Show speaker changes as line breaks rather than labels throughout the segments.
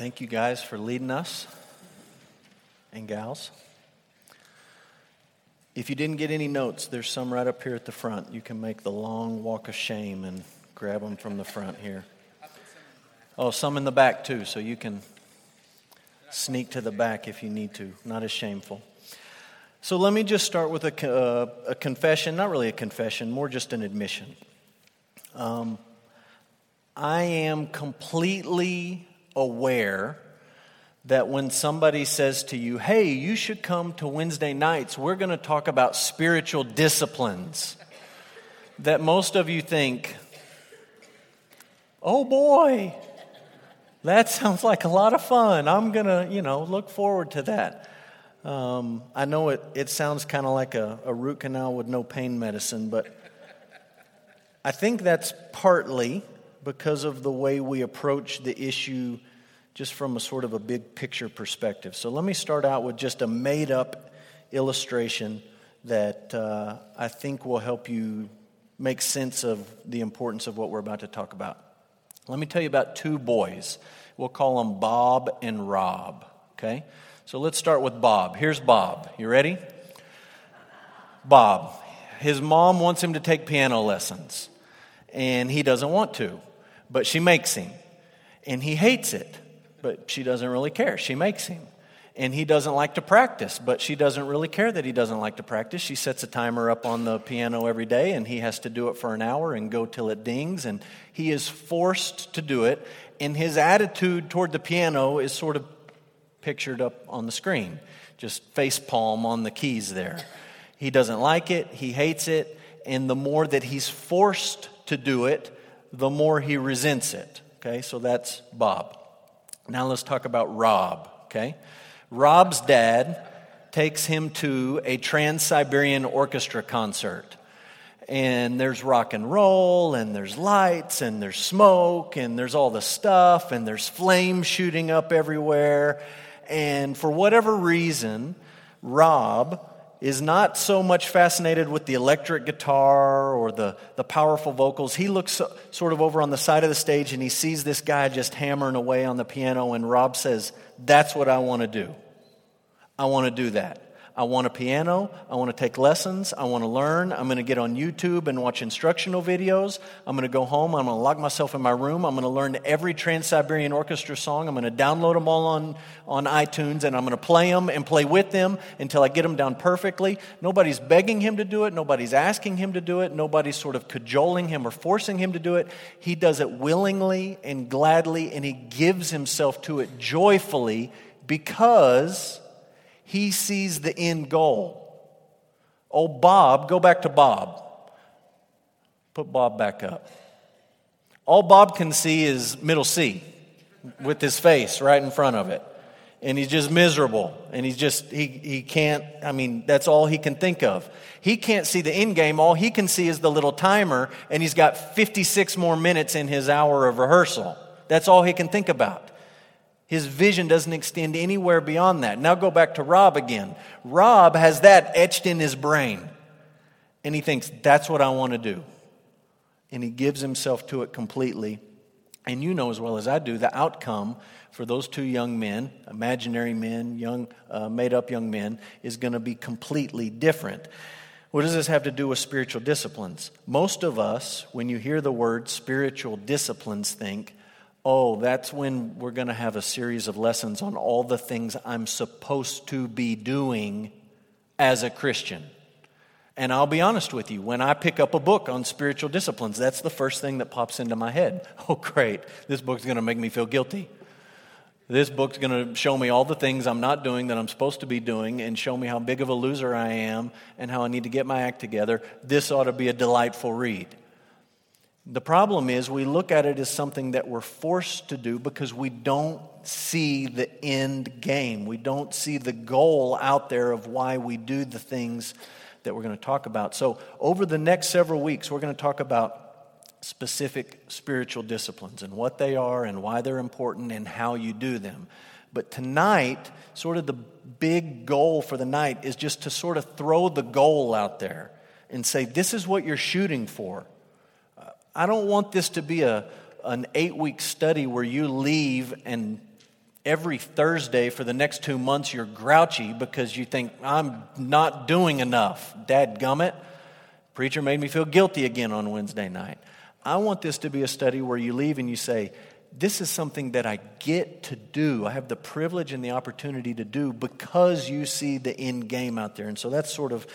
Thank you guys for leading us and gals. If you didn't get any notes, there's some right up here at the front. You can make the long walk of shame and grab them from the front here. Oh, some in the back too, so you can sneak to the back if you need to. Not as shameful. So let me just start with a, uh, a confession, not really a confession, more just an admission. Um, I am completely aware that when somebody says to you, hey, you should come to Wednesday nights, we're going to talk about spiritual disciplines, that most of you think, oh boy, that sounds like a lot of fun. I'm going to, you know, look forward to that. Um, I know it, it sounds kind of like a, a root canal with no pain medicine, but I think that's partly because of the way we approach the issue just from a sort of a big picture perspective. So let me start out with just a made up illustration that uh, I think will help you make sense of the importance of what we're about to talk about. Let me tell you about two boys. We'll call them Bob and Rob, okay? So let's start with Bob. Here's Bob. You ready? Bob. His mom wants him to take piano lessons, and he doesn't want to, but she makes him. And he hates it, but she doesn't really care. She makes him. And he doesn't like to practice, but she doesn't really care that he doesn't like to practice. She sets a timer up on the piano every day, and he has to do it for an hour and go till it dings. And he is forced to do it. And his attitude toward the piano is sort of pictured up on the screen, just face palm on the keys there. He doesn't like it, he hates it, and the more that he's forced to do it, the more he resents it. Okay, so that's Bob. Now let's talk about Rob. Okay, Rob's dad takes him to a Trans Siberian Orchestra concert. And there's rock and roll, and there's lights, and there's smoke, and there's all the stuff, and there's flames shooting up everywhere. And for whatever reason, Rob is not so much fascinated with the electric guitar or the, the powerful vocals. He looks sort of over on the side of the stage and he sees this guy just hammering away on the piano, and Rob says, That's what I want to do. I want to do that. I want a piano. I want to take lessons. I want to learn. I'm going to get on YouTube and watch instructional videos. I'm going to go home. I'm going to lock myself in my room. I'm going to learn every Trans Siberian Orchestra song. I'm going to download them all on, on iTunes and I'm going to play them and play with them until I get them down perfectly. Nobody's begging him to do it. Nobody's asking him to do it. Nobody's sort of cajoling him or forcing him to do it. He does it willingly and gladly and he gives himself to it joyfully because he sees the end goal. Oh, Bob, go back to Bob. Put Bob back up. All Bob can see is middle C with his face right in front of it. And he's just miserable. And he's just, he, he can't, I mean, that's all he can think of. He can't see the end game. All he can see is the little timer, and he's got 56 more minutes in his hour of rehearsal. That's all he can think about. His vision doesn't extend anywhere beyond that. Now go back to Rob again. Rob has that etched in his brain. And he thinks, that's what I want to do. And he gives himself to it completely. And you know as well as I do, the outcome for those two young men, imaginary men, young, uh, made up young men, is going to be completely different. What does this have to do with spiritual disciplines? Most of us, when you hear the word spiritual disciplines, think, oh, that's when we're going to have a series of lessons on all the things I'm supposed to be doing as a Christian. And I'll be honest with you, when I pick up a book on spiritual disciplines, that's the first thing that pops into my head. Oh, great, this book's going to make me feel guilty. This book's going to show me all the things I'm not doing that I'm supposed to be doing and show me how big of a loser I am and how I need to get my act together. This ought to be a delightful read. The problem is we look at it as something that we're forced to do because we don't see the end game. We don't see the goal out there of why we do the things that we're going to talk about. So, over the next several weeks, we're going to talk about specific spiritual disciplines and what they are and why they're important and how you do them. But tonight, sort of the big goal for the night is just to sort of throw the goal out there and say, this is what you're shooting for. I don't want this to be a, an eight week study where you leave and every Thursday for the next two months you're grouchy because you think, I'm not doing enough. Dad gummit. Preacher made me feel guilty again on Wednesday night. I want this to be a study where you leave and you say, This is something that I get to do. I have the privilege and the opportunity to do because you see the end game out there. And so that's sort of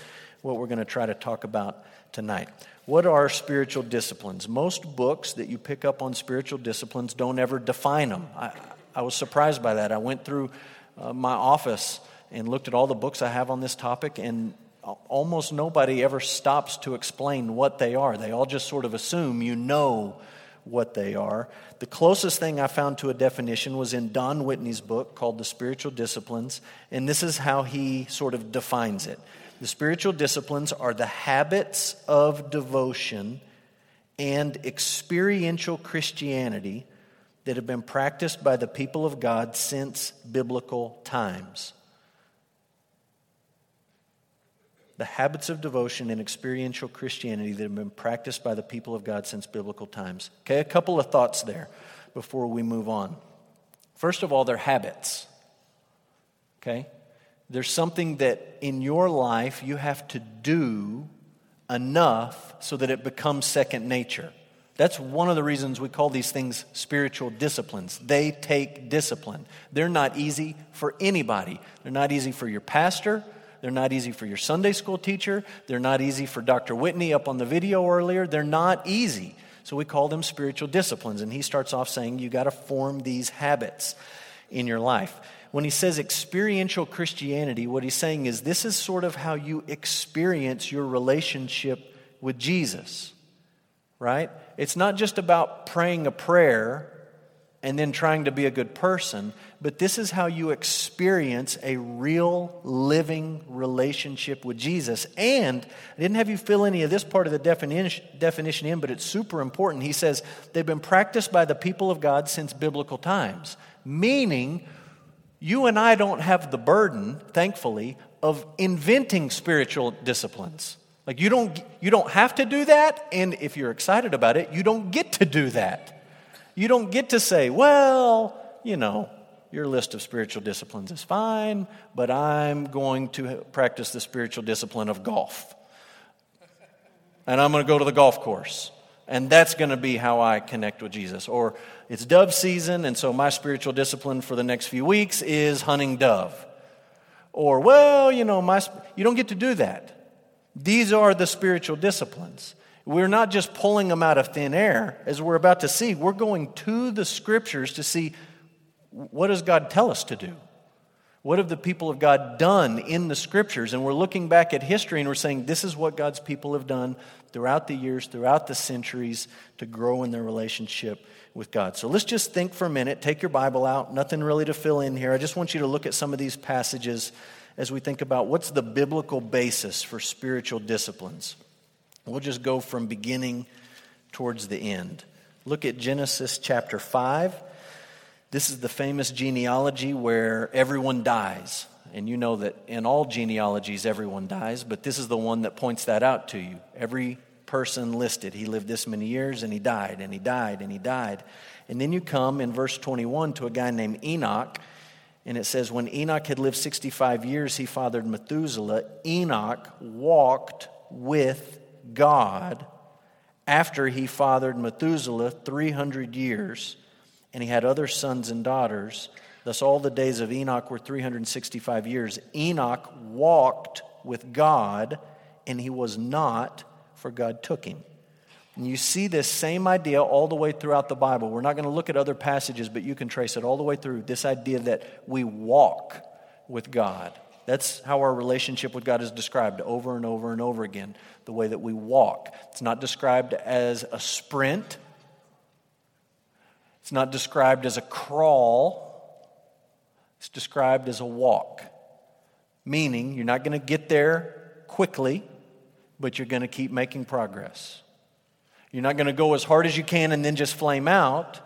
what we're going to try to talk about tonight. What are spiritual disciplines? Most books that you pick up on spiritual disciplines don't ever define them. I, I was surprised by that. I went through uh, my office and looked at all the books I have on this topic, and almost nobody ever stops to explain what they are. They all just sort of assume you know what they are. The closest thing I found to a definition was in Don Whitney's book called The Spiritual Disciplines, and this is how he sort of defines it. The spiritual disciplines are the habits of devotion and experiential Christianity that have been practiced by the people of God since biblical times. The habits of devotion and experiential Christianity that have been practiced by the people of God since biblical times. Okay, a couple of thoughts there before we move on. First of all, they're habits. Okay? There's something that in your life you have to do enough so that it becomes second nature. That's one of the reasons we call these things spiritual disciplines. They take discipline. They're not easy for anybody. They're not easy for your pastor. They're not easy for your Sunday school teacher. They're not easy for Dr. Whitney up on the video earlier. They're not easy. So we call them spiritual disciplines. And he starts off saying you got to form these habits in your life when he says experiential Christianity, what he's saying is this is sort of how you experience your relationship with Jesus, right? It's not just about praying a prayer and then trying to be a good person, but this is how you experience a real living relationship with Jesus. And I didn't have you fill any of this part of the definition, in, but it's super important. He says they've been practiced by the people of God since biblical times, meaning you and I don't have the burden, thankfully, of inventing spiritual disciplines. Like you don't you don't have to do that and if you're excited about it, you don't get to do that. You don't get to say, "Well, you know, your list of spiritual disciplines is fine, but I'm going to practice the spiritual discipline of golf." And I'm going to go to the golf course. And that's going to be how I connect with Jesus. Or it's dove season, and so my spiritual discipline for the next few weeks is hunting dove. Or, well, you know, my, you don't get to do that. These are the spiritual disciplines. We're not just pulling them out of thin air, as we're about to see. We're going to the scriptures to see what does God tell us to do? What have the people of God done in the scriptures? And we're looking back at history and we're saying this is what God's people have done throughout the years, throughout the centuries to grow in their relationship with God. So let's just think for a minute. Take your Bible out. Nothing really to fill in here. I just want you to look at some of these passages as we think about what's the biblical basis for spiritual disciplines. We'll just go from beginning towards the end. Look at Genesis chapter 5. This is the famous genealogy where everyone dies. And you know that in all genealogies, everyone dies, but this is the one that points that out to you. Every person listed, he lived this many years and he died, and he died, and he died. And then you come in verse 21 to a guy named Enoch, and it says, When Enoch had lived 65 years, he fathered Methuselah. Enoch walked with God after he fathered Methuselah 300 years and he had other sons and daughters. Thus, all the days of Enoch were 365 years. Enoch walked with God, and he was not, for God took him. And you see this same idea all the way throughout the Bible. We're not going to look at other passages, but you can trace it all the way through. This idea that we walk with God. That's how our relationship with God is described over and over and over again. The way that we walk. It's not described as a sprint, it's not described as a crawl, it's described as a walk. Meaning, you're not going to get there quickly, but you're going to keep making progress. You're not going to go as hard as you can and then just flame out,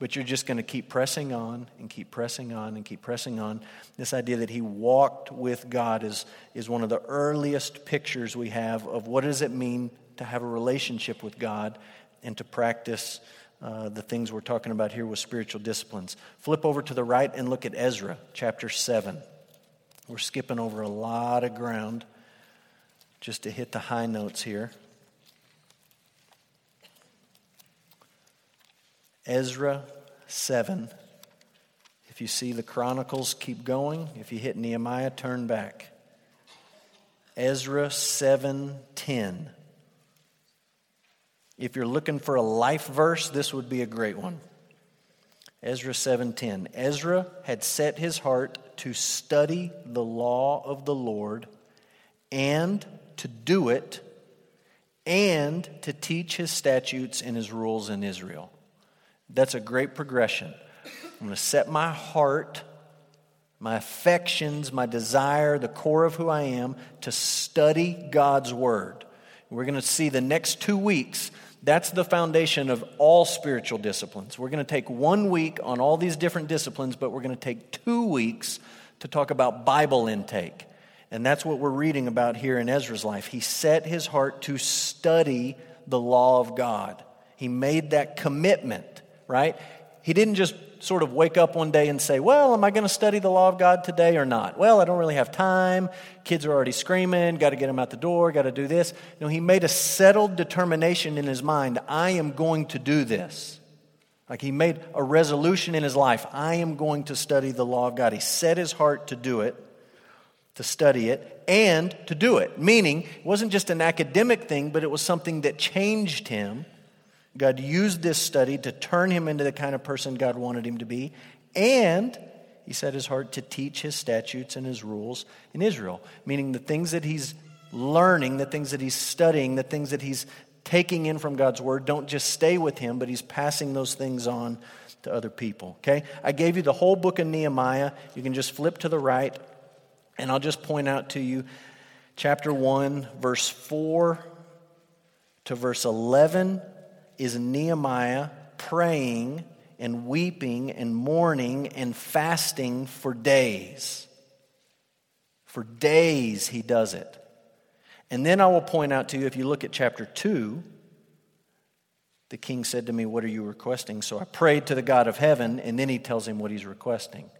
but you're just going to keep pressing on and keep pressing on and keep pressing on. This idea that he walked with God is, is one of the earliest pictures we have of what does it mean to have a relationship with God and to practice uh, the things we're talking about here with spiritual disciplines. Flip over to the right and look at Ezra chapter 7. We're skipping over a lot of ground just to hit the high notes here. Ezra 7. If you see the Chronicles, keep going. If you hit Nehemiah, turn back. Ezra 7:10. If you're looking for a life verse, this would be a great one. Ezra 7:10. Ezra had set his heart to study the law of the Lord and to do it and to teach his statutes and his rules in Israel. That's a great progression. I'm going to set my heart, my affections, my desire, the core of who I am, to study God's word. We're going to see the next two weeks. That's the foundation of all spiritual disciplines. We're going to take one week on all these different disciplines, but we're going to take two weeks to talk about Bible intake. And that's what we're reading about here in Ezra's life. He set his heart to study the law of God. He made that commitment, right? He didn't just sort of wake up one day and say, Well, am I going to study the law of God today or not? Well, I don't really have time. Kids are already screaming. Got to get them out the door. Got to do this. No, he made a settled determination in his mind I am going to do this. Like he made a resolution in his life I am going to study the law of God. He set his heart to do it, to study it, and to do it. Meaning, it wasn't just an academic thing, but it was something that changed him God used this study to turn him into the kind of person God wanted him to be, and he set his heart to teach his statutes and his rules in Israel, meaning the things that he's learning, the things that he's studying, the things that he's taking in from God's word don't just stay with him, but he's passing those things on to other people. Okay? I gave you the whole book of Nehemiah. You can just flip to the right, and I'll just point out to you chapter 1, verse 4 to verse 11 is Nehemiah praying and weeping and mourning and fasting for days. For days he does it. And then I will point out to you if you look at chapter 2, the king said to me, What are you requesting? So I prayed to the God of heaven, and then he tells him what he's requesting.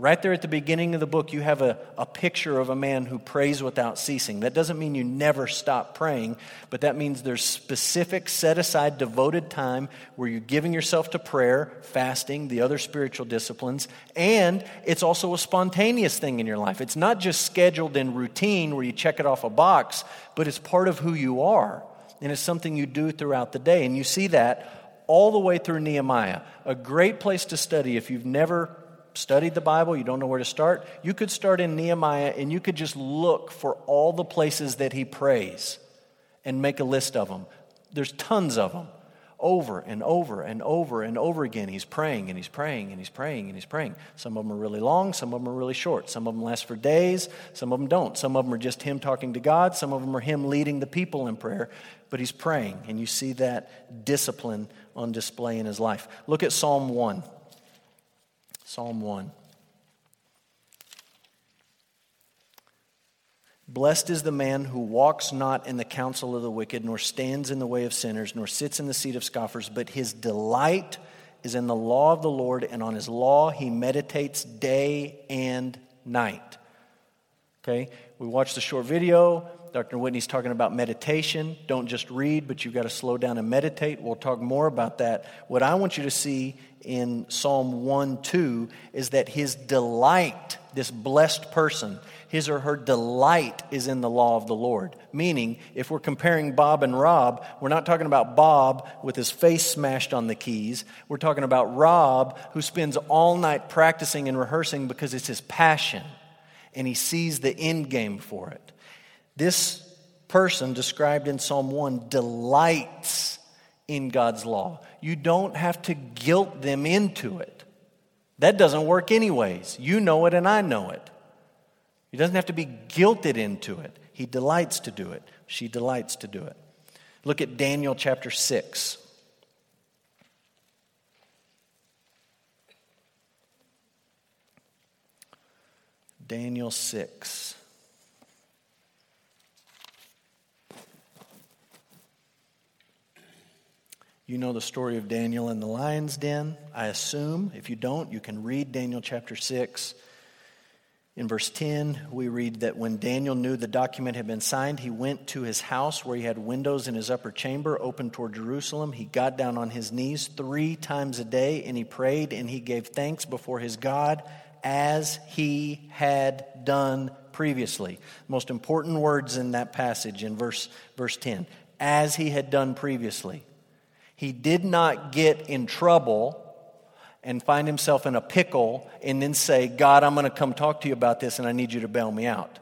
Right there at the beginning of the book, you have a, a picture of a man who prays without ceasing. That doesn't mean you never stop praying, but that means there's specific, set aside, devoted time where you're giving yourself to prayer, fasting, the other spiritual disciplines, and it's also a spontaneous thing in your life. It's not just scheduled in routine where you check it off a box, but it's part of who you are, and it's something you do throughout the day. And you see that all the way through Nehemiah. A great place to study if you've never studied the Bible, you don't know where to start, you could start in Nehemiah and you could just look for all the places that he prays and make a list of them. There's tons of them. Over and over and over and over again, he's praying and he's praying and he's praying and he's praying. Some of them are really long, some of them are really short. Some of them last for days, some of them don't. Some of them are just him talking to God, some of them are him leading the people in prayer. But he's praying, and you see that discipline on display in his life. Look at Psalm 1. Psalm 1. Blessed is the man who walks not in the counsel of the wicked, nor stands in the way of sinners, nor sits in the seat of scoffers, but his delight is in the law of the Lord, and on his law he meditates day and night. Okay? We watched the short video. Dr. Whitney's talking about meditation. Don't just read, but you've got to slow down and meditate. We'll talk more about that. What I want you to see in Psalm 1 2 is that his delight, this blessed person, his or her delight is in the law of the Lord. Meaning, if we're comparing Bob and Rob, we're not talking about Bob with his face smashed on the keys. We're talking about Rob who spends all night practicing and rehearsing because it's his passion and he sees the end game for it. This person described in Psalm 1 delights in God's law. You don't have to guilt them into it. That doesn't work, anyways. You know it, and I know it. He doesn't have to be guilted into it. He delights to do it. She delights to do it. Look at Daniel chapter 6. Daniel 6. You know the story of Daniel in the lion's den, I assume. If you don't, you can read Daniel chapter 6. In verse 10, we read that when Daniel knew the document had been signed, he went to his house where he had windows in his upper chamber open toward Jerusalem. He got down on his knees three times a day and he prayed and he gave thanks before his God as he had done previously. Most important words in that passage in verse, verse 10 as he had done previously. He did not get in trouble and find himself in a pickle and then say, God, I'm going to come talk to you about this and I need you to bail me out.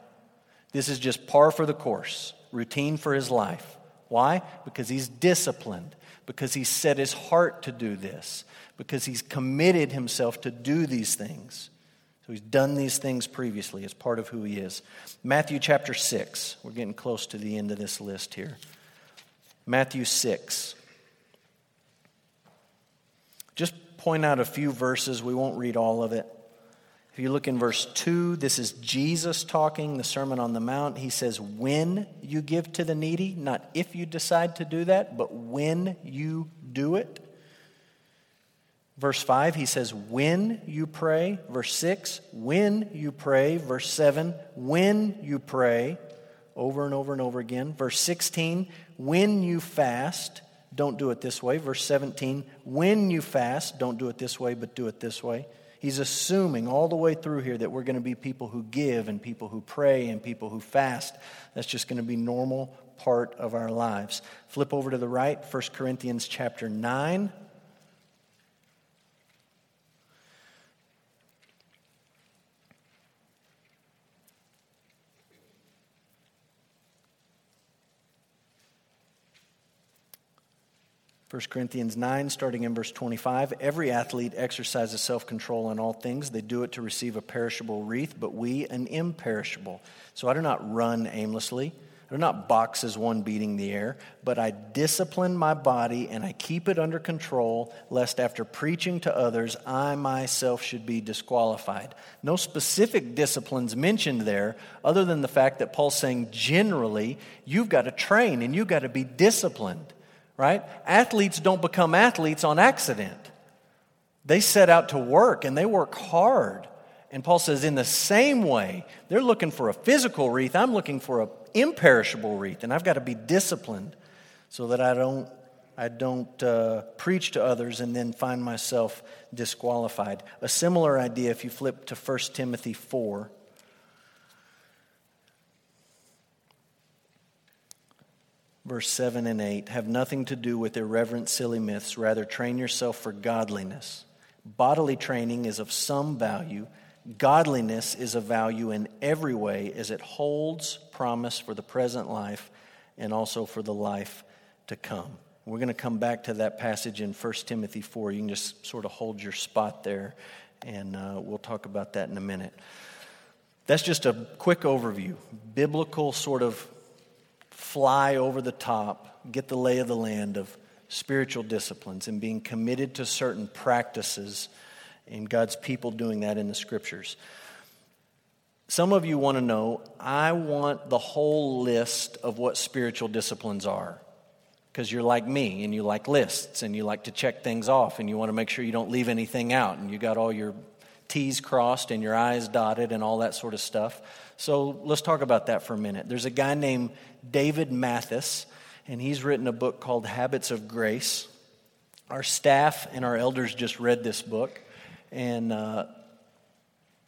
This is just par for the course, routine for his life. Why? Because he's disciplined, because he's set his heart to do this, because he's committed himself to do these things. So he's done these things previously as part of who he is. Matthew chapter 6. We're getting close to the end of this list here. Matthew 6. Just point out a few verses. We won't read all of it. If you look in verse 2, this is Jesus talking, the Sermon on the Mount. He says, When you give to the needy, not if you decide to do that, but when you do it. Verse 5, he says, When you pray. Verse 6, When you pray. Verse 7, When you pray. Over and over and over again. Verse 16, When you fast don't do it this way. Verse 17, when you fast, don't do it this way, but do it this way. He's assuming all the way through here that we're going to be people who give and people who pray and people who fast. That's just going to be normal part of our lives. Flip over to the right, 1 Corinthians chapter 9. 1 Corinthians 9, starting in verse 25. Every athlete exercises self control in all things. They do it to receive a perishable wreath, but we an imperishable. So I do not run aimlessly. I do not box as one beating the air, but I discipline my body and I keep it under control, lest after preaching to others, I myself should be disqualified. No specific disciplines mentioned there, other than the fact that Paul's saying generally, you've got to train and you've got to be disciplined right? Athletes don't become athletes on accident. They set out to work and they work hard. And Paul says, in the same way, they're looking for a physical wreath. I'm looking for an imperishable wreath, and I've got to be disciplined so that I don't, I don't uh, preach to others and then find myself disqualified. A similar idea, if you flip to 1 Timothy 4, verse 7 and 8 have nothing to do with irreverent, silly myths. Rather, train yourself for godliness. Bodily training is of some value. Godliness is of value in every way as it holds promise for the present life and also for the life to come. We're going to come back to that passage in 1 Timothy 4. You can just sort of hold your spot there, and uh, we'll talk about that in a minute. That's just a quick overview, biblical sort of fly over the top, get the lay of the land of spiritual disciplines and being committed to certain practices and God's people doing that in the scriptures. Some of you want to know, I want the whole list of what spiritual disciplines are. Because you're like me and you like lists and you like to check things off and you want to make sure you don't leave anything out and you got all your T's crossed and your I's dotted and all that sort of stuff. So let's talk about that for a minute. There's a guy named David Mathis, and he's written a book called Habits of Grace. Our staff and our elders just read this book, and uh,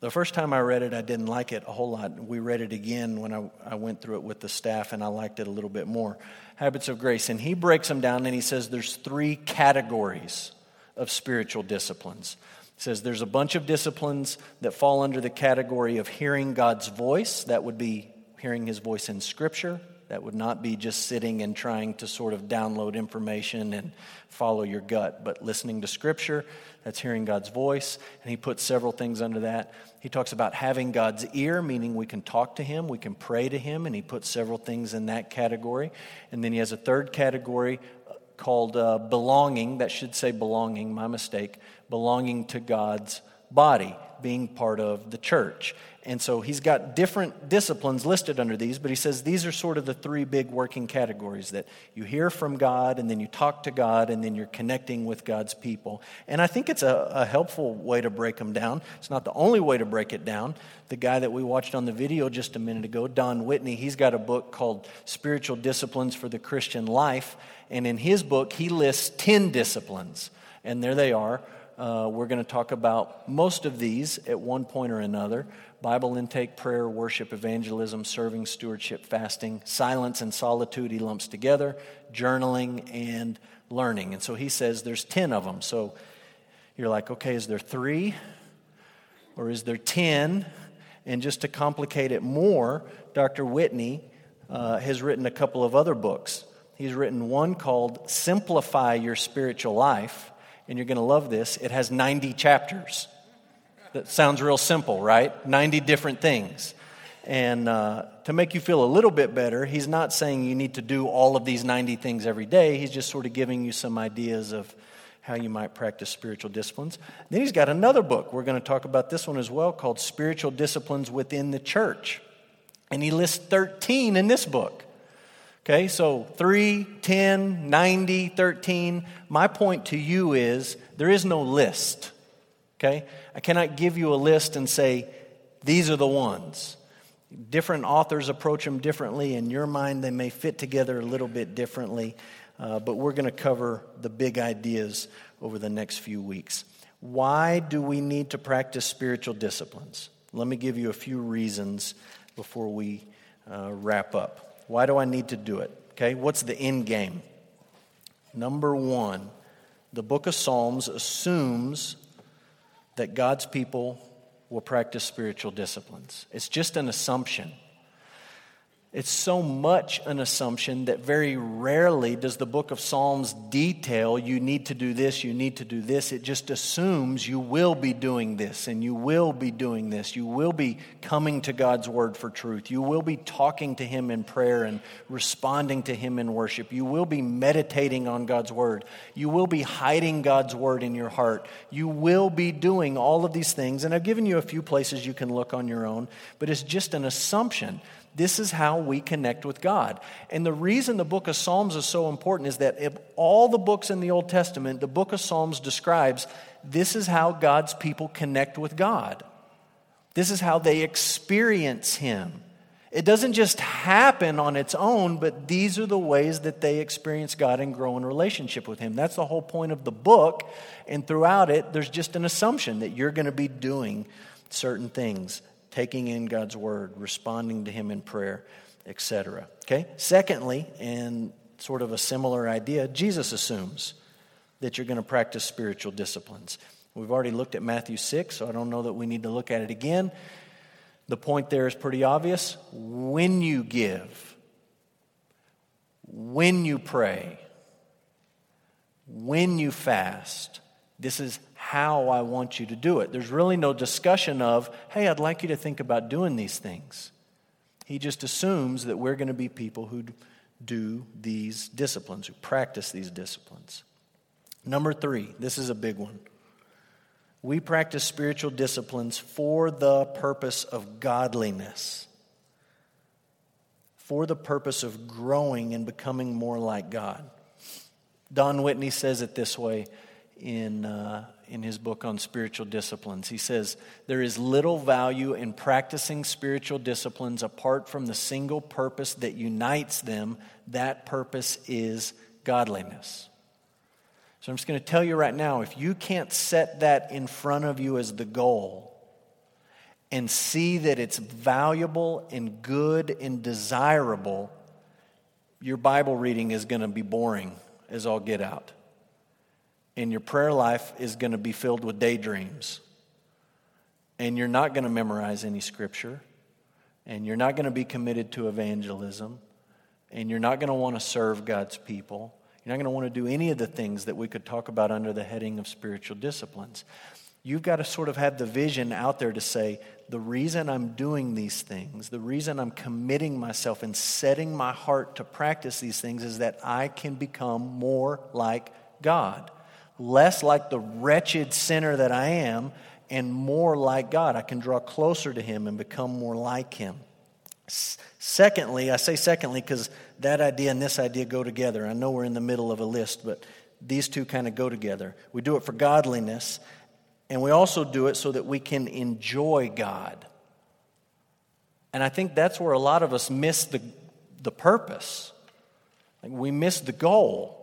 the first time I read it, I didn't like it a whole lot. We read it again when I, I went through it with the staff, and I liked it a little bit more. Habits of Grace. And he breaks them down, and he says there's three categories of spiritual disciplines says there's a bunch of disciplines that fall under the category of hearing God's voice. That would be hearing his voice in Scripture. That would not be just sitting and trying to sort of download information and follow your gut, but listening to Scripture. That's hearing God's voice. And he puts several things under that. He talks about having God's ear, meaning we can talk to him, we can pray to him, and he puts several things in that category. And then he has a third category called uh, belonging. That should say belonging, my mistake belonging to God's body. being part of the church. And so he's got different disciplines listed under these, but he says these are sort of the three big working categories that you hear from God, and then you talk to God, and then you're connecting with God's people. And I think it's a, a helpful way to break them down. It's not the only way to break it down. The guy that we watched on the video just a minute ago, Don Whitney, he's got a book called Spiritual Disciplines for the Christian Life. And in his book, he lists 10 disciplines. And there they are. Uh, we're going to talk about most of these at one point or another. Bible intake, prayer, worship, evangelism, serving, stewardship, fasting, silence and solitude, he lumps together, journaling, and learning. And so he says there's 10 of them. So you're like, okay, is there three? Or is there 10? And just to complicate it more, Dr. Whitney uh, has written a couple of other books. He's written one called Simplify Your Spiritual Life, and you're going to love this. It has 90 chapters. That sounds real simple, right? 90 different things. And uh, to make you feel a little bit better, he's not saying you need to do all of these 90 things every day. He's just sort of giving you some ideas of how you might practice spiritual disciplines. Then he's got another book. We're going to talk about this one as well called Spiritual Disciplines Within the Church. And he lists 13 in this book. Okay, so 3, 10, 90, 13. My point to you is there is no list. Okay? I cannot give you a list and say, these are the ones. Different authors approach them differently. In your mind, they may fit together a little bit differently, uh, but we're going to cover the big ideas over the next few weeks. Why do we need to practice spiritual disciplines? Let me give you a few reasons before we uh, wrap up. Why do I need to do it? Okay, what's the end game? Number one, the book of Psalms assumes that God's people will practice spiritual disciplines. It's just an assumption. It's so much an assumption that very rarely does the book of Psalms detail you need to do this, you need to do this. It just assumes you will be doing this and you will be doing this. You will be coming to God's word for truth. You will be talking to Him in prayer and responding to Him in worship. You will be meditating on God's word. You will be hiding God's word in your heart. You will be doing all of these things. And I've given you a few places you can look on your own, but it's just an assumption this is how we connect with God. And the reason the book of Psalms is so important is that if all the books in the Old Testament, the book of Psalms describes this is how God's people connect with God. This is how they experience Him. It doesn't just happen on its own, but these are the ways that they experience God and grow in relationship with Him. That's the whole point of the book. And throughout it, there's just an assumption that you're going to be doing certain things taking in God's word, responding to Him in prayer, etc. Okay? Secondly, and sort of a similar idea, Jesus assumes that you're going to practice spiritual disciplines. We've already looked at Matthew 6, so I don't know that we need to look at it again. The point there is pretty obvious. When you give, when you pray, when you fast, this is how I want you to do it. There's really no discussion of, hey, I'd like you to think about doing these things. He just assumes that we're going to be people who do these disciplines, who practice these disciplines. Number three, this is a big one. We practice spiritual disciplines for the purpose of godliness, for the purpose of growing and becoming more like God. Don Whitney says it this way in, uh, in his book on spiritual disciplines. He says, There is little value in practicing spiritual disciplines apart from the single purpose that unites them. That purpose is godliness. So I'm just going to tell you right now if you can't set that in front of you as the goal and see that it's valuable and good and desirable, your Bible reading is going to be boring as all get out and your prayer life is going to be filled with daydreams. And you're not going to memorize any scripture. And you're not going to be committed to evangelism. And you're not going to want to serve God's people. You're not going to want to do any of the things that we could talk about under the heading of spiritual disciplines. You've got to sort of have the vision out there to say, the reason I'm doing these things, the reason I'm committing myself and setting my heart to practice these things is that I can become more like God less like the wretched sinner that I am, and more like God. I can draw closer to Him and become more like Him. Secondly, I say secondly because that idea and this idea go together. I know we're in the middle of a list, but these two kind of go together. We do it for godliness, and we also do it so that we can enjoy God. And I think that's where a lot of us miss the, the purpose. Like we miss the goal.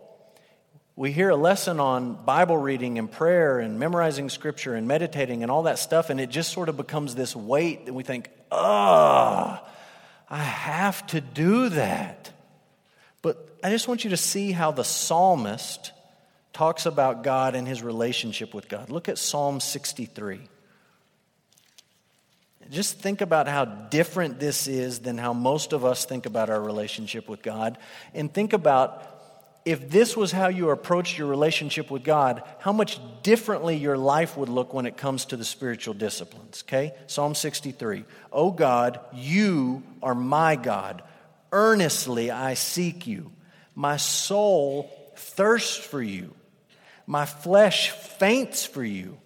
We hear a lesson on Bible reading and prayer and memorizing scripture and meditating and all that stuff, and it just sort of becomes this weight that we think, oh, I have to do that. But I just want you to see how the psalmist talks about God and his relationship with God. Look at Psalm 63. Just think about how different this is than how most of us think about our relationship with God. And think about if this was how you approached your relationship with God, how much differently your life would look when it comes to the spiritual disciplines. Okay? Psalm 63. Oh God, you are my God. Earnestly I seek you. My soul thirsts for you. My flesh faints for you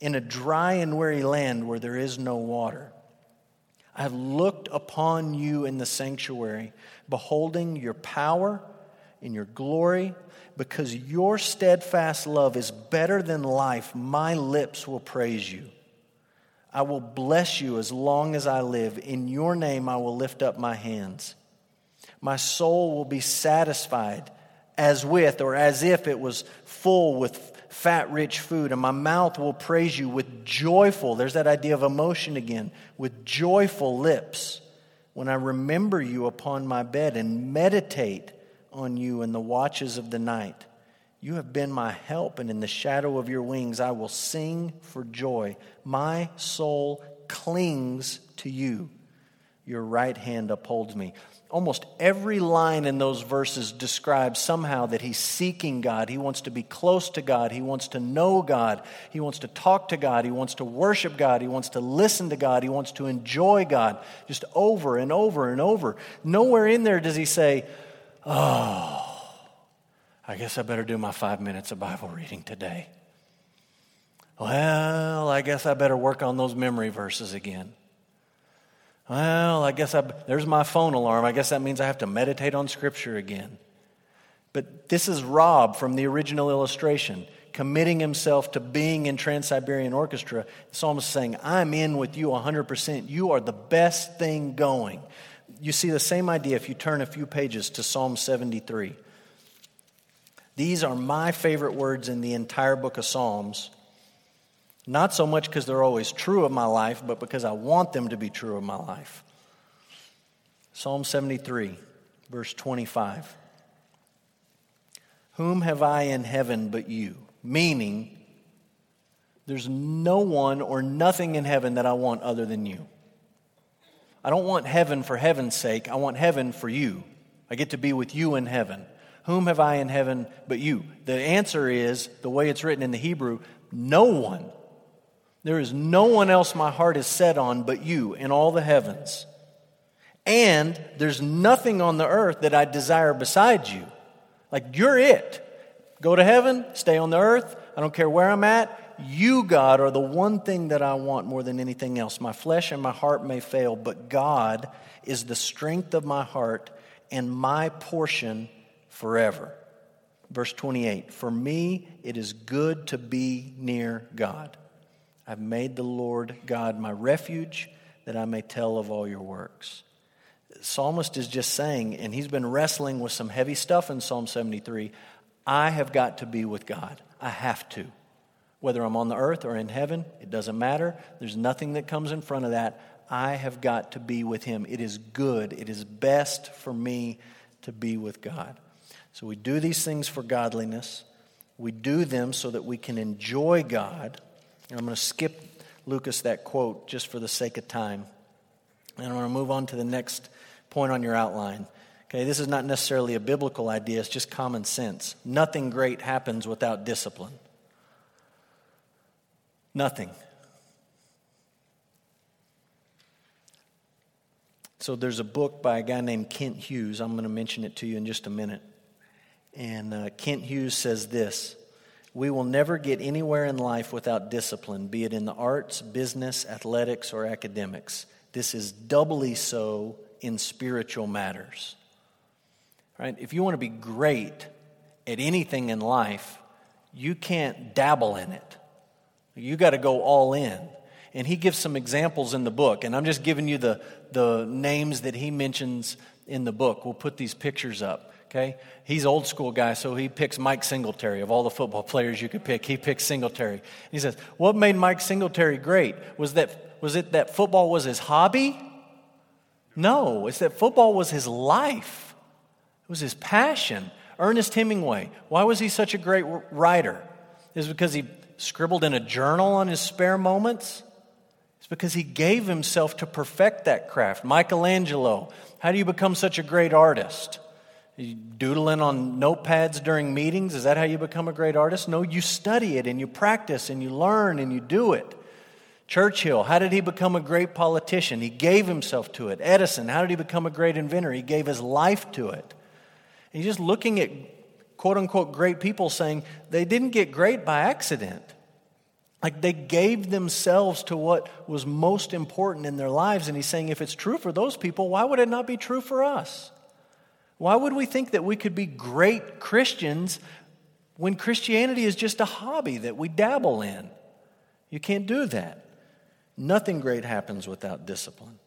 in a dry and weary land where there is no water. I have looked upon you in the sanctuary, beholding your power and your glory. Because your steadfast love is better than life, my lips will praise you. I will bless you as long as I live. In your name I will lift up my hands. My soul will be satisfied as with or as if it was full with fat, rich food, and my mouth will praise you with joyful, there's that idea of emotion again, with joyful lips when I remember you upon my bed and meditate on you in the watches of the night. You have been my help, and in the shadow of your wings I will sing for joy. My soul clings to you. Your right hand upholds me almost every line in those verses describes somehow that he's seeking God. He wants to be close to God. He wants to know God. He wants to talk to God. He wants to worship God. He wants to listen to God. He wants to enjoy God just over and over and over. Nowhere in there does he say, Oh, I guess I better do my five minutes of Bible reading today. Well, I guess I better work on those memory verses again. Well, I guess I, there's my phone alarm. I guess that means I have to meditate on Scripture again. But this is Rob from the original illustration, committing himself to being in Trans Siberian Orchestra. The psalmist saying, I'm in with you 100%. You are the best thing going. You see the same idea if you turn a few pages to Psalm 73. These are my favorite words in the entire book of Psalms. Not so much because they're always true of my life, but because I want them to be true of my life. Psalm 73, verse 25. Whom have I in heaven but you? Meaning, there's no one or nothing in heaven that I want other than you. I don't want heaven for heaven's sake. I want heaven for you. I get to be with you in heaven. Whom have I in heaven but you? The answer is, the way it's written in the Hebrew, no one. There is no one else my heart is set on but you in all the heavens. And there's nothing on the earth that I desire besides you. Like, you're it. Go to heaven, stay on the earth. I don't care where I'm at. You, God, are the one thing that I want more than anything else. My flesh and my heart may fail, but God is the strength of my heart and my portion forever. Verse 28 For me, it is good to be near God. I've made the Lord God my refuge that I may tell of all your works. Psalmist is just saying, and he's been wrestling with some heavy stuff in Psalm 73 I have got to be with God. I have to. Whether I'm on the earth or in heaven, it doesn't matter. There's nothing that comes in front of that. I have got to be with Him. It is good. It is best for me to be with God. So we do these things for godliness. We do them so that we can enjoy God and I'm going to skip Lucas that quote just for the sake of time. And I'm going to move on to the next point on your outline. Okay, this is not necessarily a biblical idea, it's just common sense. Nothing great happens without discipline. Nothing. So there's a book by a guy named Kent Hughes. I'm going to mention it to you in just a minute. And uh, Kent Hughes says this We will never get anywhere in life without discipline, be it in the arts, business, athletics, or academics. This is doubly so in spiritual matters. Right? If you want to be great at anything in life, you can't dabble in it. You got to go all in. And he gives some examples in the book, and I'm just giving you the, the names that he mentions in the book. We'll put these pictures up. Okay? He's old school guy, so he picks Mike Singletary. Of all the football players you could pick, he picks Singletary. He says, What made Mike Singletary great? Was, that, was it that football was his hobby? No, it's that football was his life, it was his passion. Ernest Hemingway, why was he such a great writer? Is because he scribbled in a journal on his spare moments? It's because he gave himself to perfect that craft. Michelangelo, how do you become such a great artist? You doodling on notepads during meetings? Is that how you become a great artist? No, you study it and you practice and you learn and you do it. Churchill, how did he become a great politician? He gave himself to it. Edison, how did he become a great inventor? He gave his life to it. And just looking at quote unquote great people saying they didn't get great by accident. Like they gave themselves to what was most important in their lives. And he's saying if it's true for those people, why would it not be true for us? Why would we think that we could be great Christians when Christianity is just a hobby that we dabble in? You can't do that. Nothing great happens without discipline.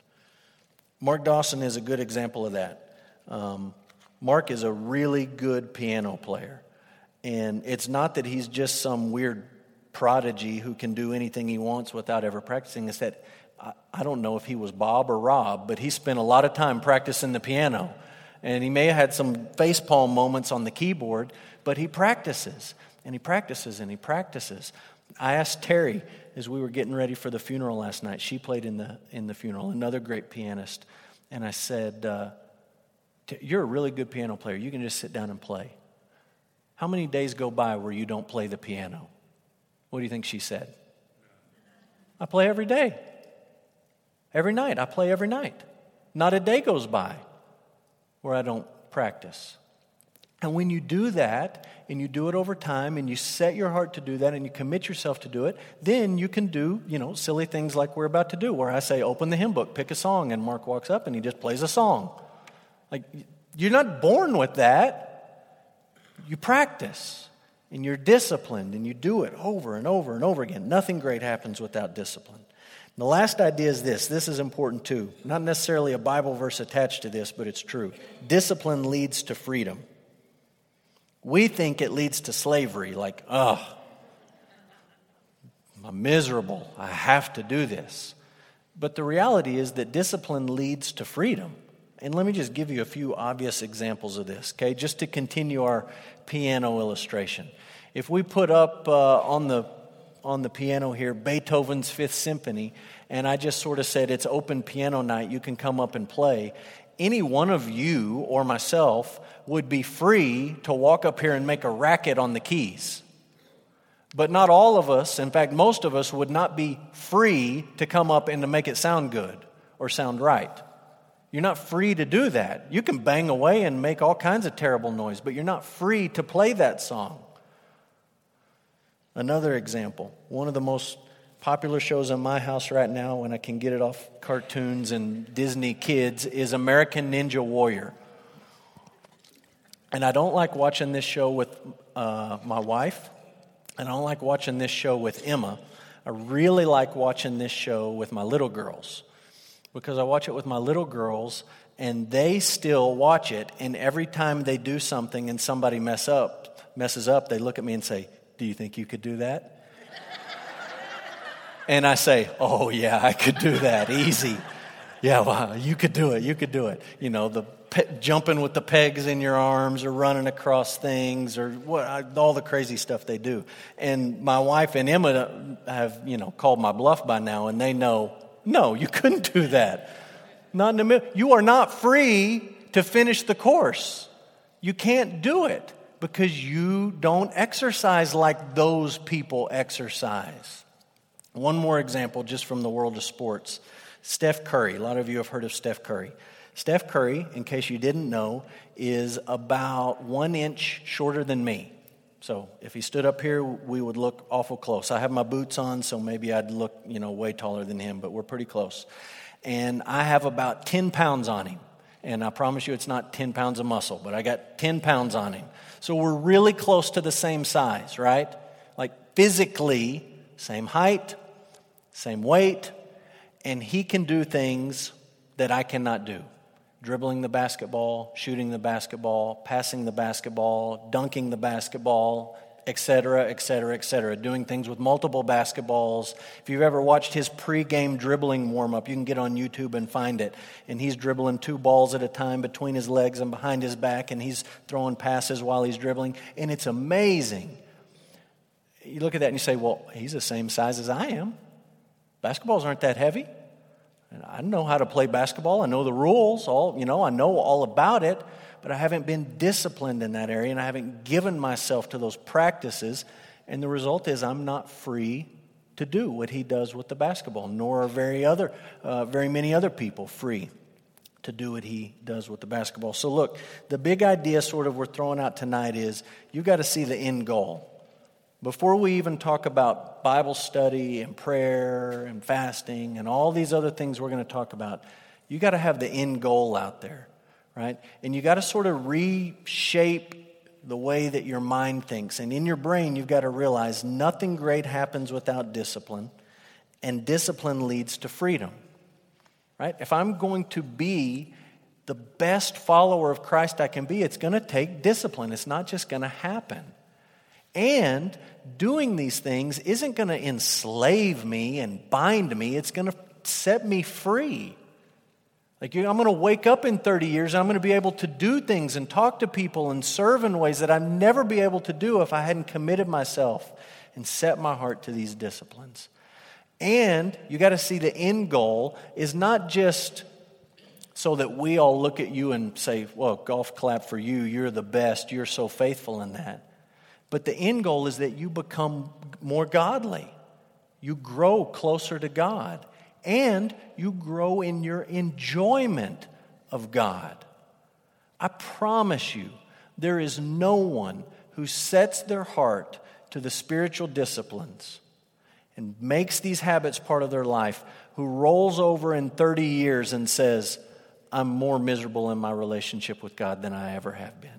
Mark Dawson is a good example of that. Um, Mark is a really good piano player. And it's not that he's just some weird prodigy who can do anything he wants without ever practicing. It's that I, don't know if he was Bob or Rob, but he spent a lot of time practicing the piano. And he may have had some facepalm moments on the keyboard, but he practices and he practices and he practices. I asked Terry as we were getting ready for the funeral last night. She played in the, in the funeral, another great pianist. And I said, uh, You're a really good piano player. You can just sit down and play. How many days go by where you don't play the piano? What do you think she said? I play every day. Every night. I play every night. Not a day goes by where I don't practice. And when you do that, and you do it over time, and you set your heart to do that, and you commit yourself to do it, then you can do, you know, silly things like we're about to do, where I say, open the hymn book, pick a song, and Mark walks up and he just plays a song. Like, you're not born with that. You practice, and you're disciplined, and you do it over and over and over again. Nothing great happens without discipline. The last idea is this this is important too. Not necessarily a Bible verse attached to this, but it's true. Discipline leads to freedom. We think it leads to slavery, like, oh, I'm miserable. I have to do this. But the reality is that discipline leads to freedom. And let me just give you a few obvious examples of this, okay? Just to continue our piano illustration. If we put up uh, on the on the piano here Beethoven's Fifth Symphony, and I just sort of said it's open piano night, you can come up and play. Any one of you or myself would be free to walk up here and make a racket on the keys. But not all of us, in fact, most of us would not be free to come up and to make it sound good or sound right. You're not free to do that. You can bang away and make all kinds of terrible noise, but you're not free to play that song. Another example, one of the most popular shows in my house right now when I can get it off cartoons and Disney kids is American Ninja Warrior. And I don't like watching this show with uh, my wife, and I don't like watching this show with Emma. I really like watching this show with my little girls because I watch it with my little girls and they still watch it and every time they do something and somebody mess up messes up they look at me and say do you think you could do that? and I say, Oh, yeah, I could do that. Easy. Yeah, well, you could do it. You could do it. You know, the pe- jumping with the pegs in your arms or running across things or what, all the crazy stuff they do. And my wife and Emma have, you know, called my bluff by now and they know, no, you couldn't do that. Not in the middle. You are not free to finish the course. You can't do it because you don't exercise like those people exercise. One more example just from the world of sports Steph Curry. A lot of you have heard of Steph Curry. Steph Curry, in case you didn't know, is about one inch shorter than me. So if he stood up here, we would look awful close. I have my boots on, so maybe I'd look, you know, way taller than him, but we're pretty close. And I have about 10 pounds on him. And I promise you it's not 10 pounds of muscle, but I got 10 pounds on him. So we're really close to the same size, right? Like physically, same height, same weight, and he can do things that I cannot do dribbling the basketball, shooting the basketball, passing the basketball, dunking the basketball, etc., etc., etc., doing things with multiple basketballs. If you've ever watched his pregame dribbling warm up, you can get on YouTube and find it. And he's dribbling two balls at a time between his legs and behind his back, and he's throwing passes while he's dribbling. And it's amazing. You look at that and you say, well, he's the same size as I am. Basketballs aren't that heavy. I know how to play basketball. I know the rules. All you know, I know all about it, but I haven't been disciplined in that area, and I haven't given myself to those practices. And the result is, I'm not free to do what he does with the basketball. Nor are very other, uh, very many other people free to do what he does with the basketball. So, look, the big idea, sort of, we're throwing out tonight is you've got to see the end goal. Before we even talk about Bible study and prayer and fasting and all these other things we're going to talk about, you got to have the end goal out there, right? And you got to sort of reshape the way that your mind thinks. And in your brain, you've got to realize nothing great happens without discipline, and discipline leads to freedom, right? If I'm going to be the best follower of Christ I can be, it's going to take discipline. It's not just going to happen. And doing these things isn't going to enslave me and bind me, it's going to set me free. Like, I'm going to wake up in 30 years and I'm going to be able to do things and talk to people and serve in ways that I'd never be able to do if I hadn't committed myself and set my heart to these disciplines. And you got to see the end goal is not just so that we all look at you and say, well, golf clap for you, you're the best, you're so faithful in that. But the end goal is that you become more godly. You grow closer to God. And you grow in your enjoyment of God. I promise you, there is no one who sets their heart to the spiritual disciplines and makes these habits part of their life who rolls over in 30 years and says, I'm more miserable in my relationship with God than I ever have been.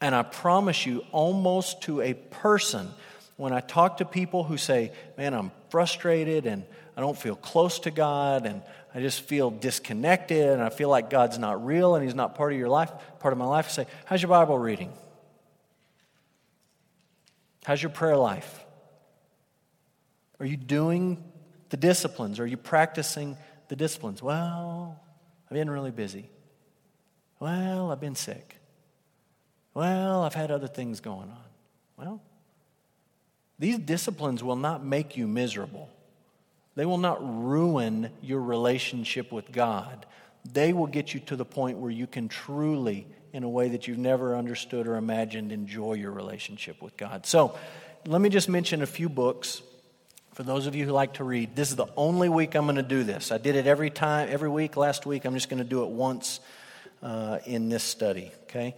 And I promise you, almost to a person, when I talk to people who say, Man, I'm frustrated and I don't feel close to God and I just feel disconnected and I feel like God's not real and He's not part of your life, part of my life, I say, How's your Bible reading? How's your prayer life? Are you doing the disciplines? Are you practicing the disciplines? Well, I've been really busy. Well, I've been sick. Well, I've had other things going on. Well, these disciplines will not make you miserable. They will not ruin your relationship with God. They will get you to the point where you can truly, in a way that you've never understood or imagined, enjoy your relationship with God. So, let me just mention a few books for those of you who like to read. This is the only week I'm going to do this. I did it every time, every week last week. I'm just going to do it once uh, in this study, okay?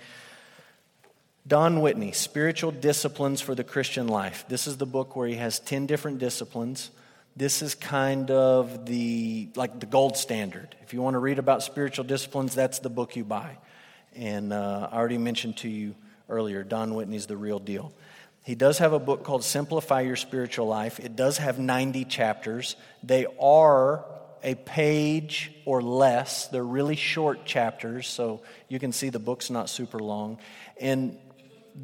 Don Whitney, Spiritual Disciplines for the Christian Life. This is the book where he has 10 different disciplines. This is kind of the like the gold standard. If you want to read about spiritual disciplines, that's the book you buy. And uh, I already mentioned to you earlier, Don Whitney's the real deal. He does have a book called Simplify Your Spiritual Life. It does have 90 chapters. They are a page or less. They're really short chapters, so you can see the book's not super long. And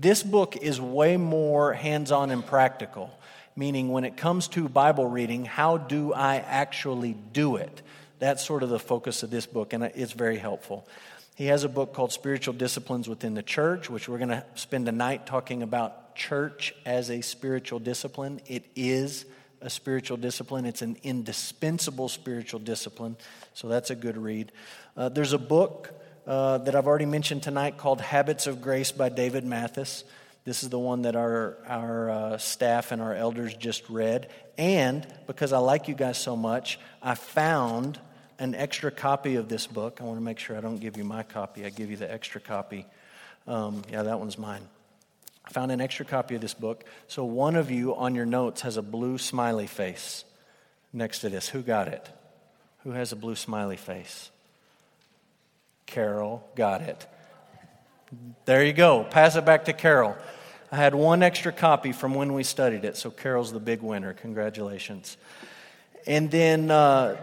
this book is way more hands on and practical, meaning when it comes to Bible reading, how do I actually do it? That's sort of the focus of this book, and it's very helpful. He has a book called Spiritual Disciplines Within the Church, which we're going to spend a night talking about church as a spiritual discipline. It is a spiritual discipline, it's an indispensable spiritual discipline, so that's a good read. Uh, there's a book uh, that I've already mentioned tonight called Habits of Grace by David Mathis. This is the one that our, our uh, staff and our elders just read. And because I like you guys so much, I found an extra copy of this book. I want to make sure I don't give you my copy, I give you the extra copy. Um, yeah, that one's mine. I found an extra copy of this book. So one of you on your notes has a blue smiley face next to this. Who got it? Who has a blue smiley face? Carol got it. There you go. Pass it back to Carol. I had one extra copy from when we studied it, so Carol's the big winner. Congratulations. And then uh,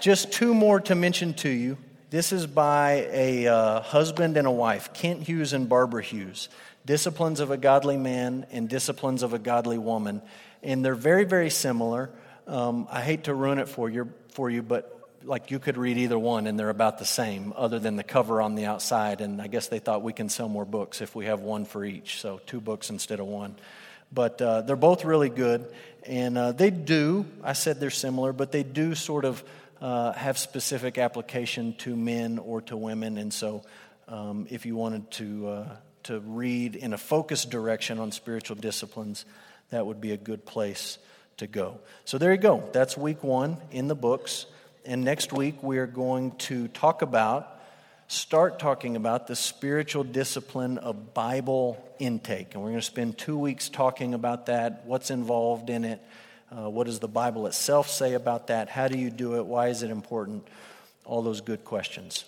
just two more to mention to you. This is by a uh, husband and a wife, Kent Hughes and Barbara Hughes. Disciplines of a Godly Man and Disciplines of a Godly Woman. And they're very, very similar. Um, I hate to ruin it for you, for you, but like you could read either one and they're about the same, other than the cover on the outside. And I guess they thought we can sell more books if we have one for each, so two books instead of one. But uh, they're both really good, and uh, they do. I said they're similar, but they do sort of uh, have specific application to men or to women. And so, um, if you wanted to uh, to read in a focused direction on spiritual disciplines, that would be a good place to go. So there you go. That's week one in the books. And next week, we are going to talk about, start talking about the spiritual discipline of Bible intake. And we're going to spend two weeks talking about that, what's involved in it, uh, what does the Bible itself say about that, how do you do it, why is it important, all those good questions.